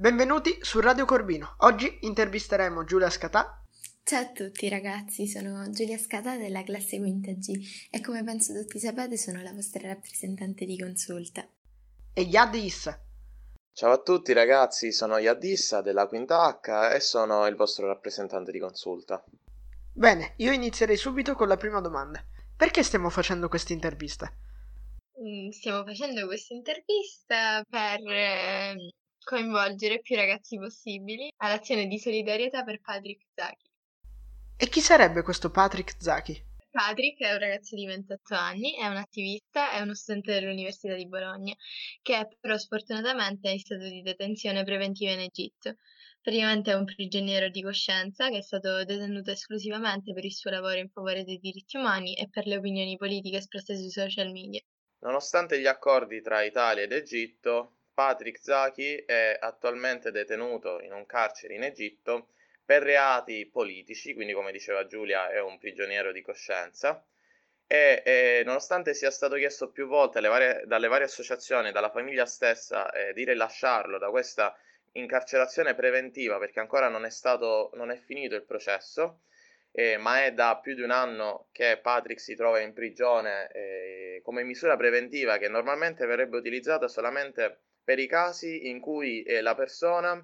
Benvenuti su Radio Corbino. Oggi intervisteremo Giulia Scatà. Ciao a tutti ragazzi, sono Giulia Scatà della classe quinta G e come penso tutti sapete sono la vostra rappresentante di consulta. E Yad Issa. Ciao a tutti ragazzi, sono Yad Issa della quinta H e sono il vostro rappresentante di consulta. Bene, io inizierei subito con la prima domanda. Perché stiamo facendo questa intervista? Mm, stiamo facendo questa intervista per eh, coinvolgere più ragazzi possibili all'azione di solidarietà per Patrick Zaki. E chi sarebbe questo Patrick Zaki? Patrick è un ragazzo di 28 anni, è un attivista, è uno studente dell'Università di Bologna, che però sfortunatamente è in stato di detenzione preventiva in Egitto. Praticamente è un prigioniero di coscienza che è stato detenuto esclusivamente per il suo lavoro in favore dei diritti umani e per le opinioni politiche espresse sui social media. Nonostante gli accordi tra Italia ed Egitto, Patrick Zaki è attualmente detenuto in un carcere in Egitto per reati politici, quindi come diceva Giulia è un prigioniero di coscienza, e, e nonostante sia stato chiesto più volte varie, dalle varie associazioni dalla famiglia stessa eh, di rilasciarlo da questa incarcerazione preventiva, perché ancora non è, stato, non è finito il processo, eh, ma è da più di un anno che Patrick si trova in prigione eh, come misura preventiva che normalmente verrebbe utilizzata solamente per i casi in cui eh, la persona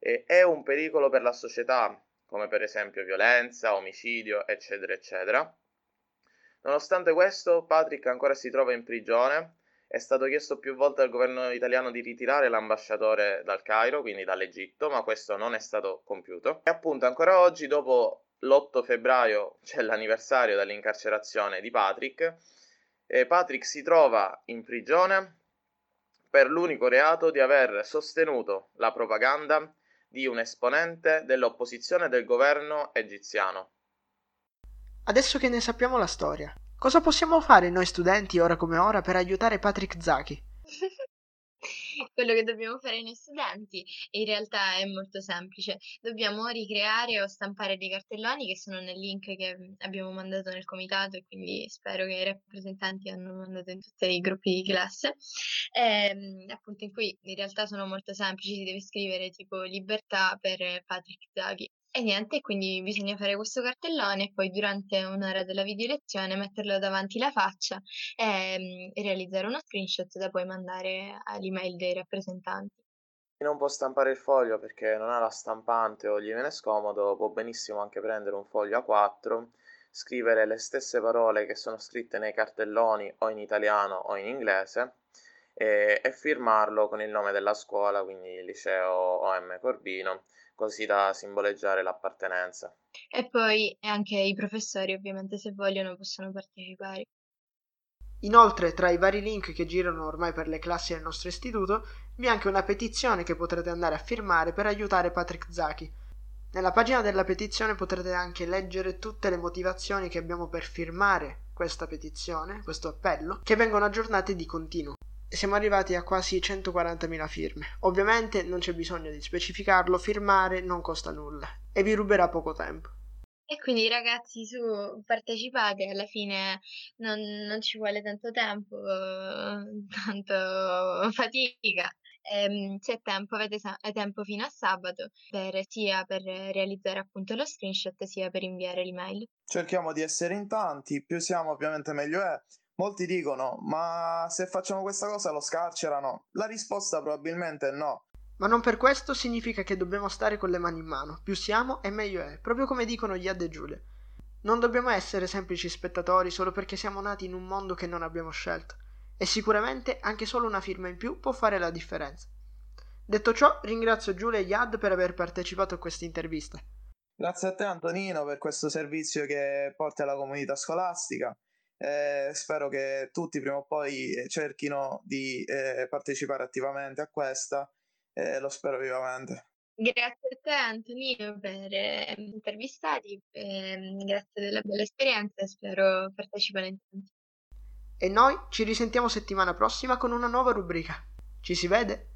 eh, è un pericolo per la società, come per esempio violenza, omicidio, eccetera, eccetera. Nonostante questo, Patrick ancora si trova in prigione. È stato chiesto più volte al governo italiano di ritirare l'ambasciatore dal Cairo, quindi dall'Egitto, ma questo non è stato compiuto. E appunto ancora oggi, dopo l'8 febbraio, c'è l'anniversario dell'incarcerazione di Patrick, e Patrick si trova in prigione per l'unico reato di aver sostenuto la propaganda di un esponente dell'opposizione del governo egiziano. Adesso che ne sappiamo la storia, cosa possiamo fare noi studenti ora come ora per aiutare Patrick Zaki? Quello che dobbiamo fare noi studenti in realtà è molto semplice. Dobbiamo ricreare o stampare dei cartelloni che sono nel link che abbiamo mandato nel comitato e quindi spero che i rappresentanti hanno mandato in tutti i gruppi di classe. Ehm, appunto in cui in realtà sono molto semplici, si deve scrivere tipo libertà per Patrick Zaghi e niente, quindi bisogna fare questo cartellone e poi durante un'ora della video lezione metterlo davanti la faccia e, e realizzare uno screenshot da poi mandare all'email dei rappresentanti. Chi non può stampare il foglio perché non ha la stampante o gli viene scomodo, può benissimo anche prendere un foglio A4, scrivere le stesse parole che sono scritte nei cartelloni o in italiano o in inglese e, e firmarlo con il nome della scuola, quindi il liceo OM Corbino così da simboleggiare l'appartenenza. E poi anche i professori ovviamente se vogliono possono partecipare. Inoltre, tra i vari link che girano ormai per le classi del nostro istituto, vi è anche una petizione che potrete andare a firmare per aiutare Patrick Zaki. Nella pagina della petizione potrete anche leggere tutte le motivazioni che abbiamo per firmare questa petizione, questo appello, che vengono aggiornate di continuo siamo arrivati a quasi 140.000 firme. Ovviamente non c'è bisogno di specificarlo, firmare non costa nulla e vi ruberà poco tempo. E quindi ragazzi su partecipate, alla fine non, non ci vuole tanto tempo, tanto fatica. Ehm, c'è tempo, avete sa- tempo fino a sabato per, sia per realizzare appunto lo screenshot sia per inviare l'email. Cerchiamo di essere in tanti, più siamo ovviamente meglio è. Molti dicono, ma se facciamo questa cosa lo scarcerano? La risposta probabilmente è no. Ma non per questo significa che dobbiamo stare con le mani in mano. Più siamo e meglio è, proprio come dicono gli Ad e Giulia. Non dobbiamo essere semplici spettatori solo perché siamo nati in un mondo che non abbiamo scelto. E sicuramente anche solo una firma in più può fare la differenza. Detto ciò, ringrazio Giulia e Yad per aver partecipato a questa intervista. Grazie a te Antonino per questo servizio che porti alla comunità scolastica eh, spero che tutti prima o poi eh, cerchino di eh, partecipare attivamente a questa, eh, lo spero vivamente. Grazie a te Antonino per eh, intervistati, ehm, grazie della bella esperienza e spero partecipano in tanti. E noi ci risentiamo settimana prossima con una nuova rubrica. Ci si vede?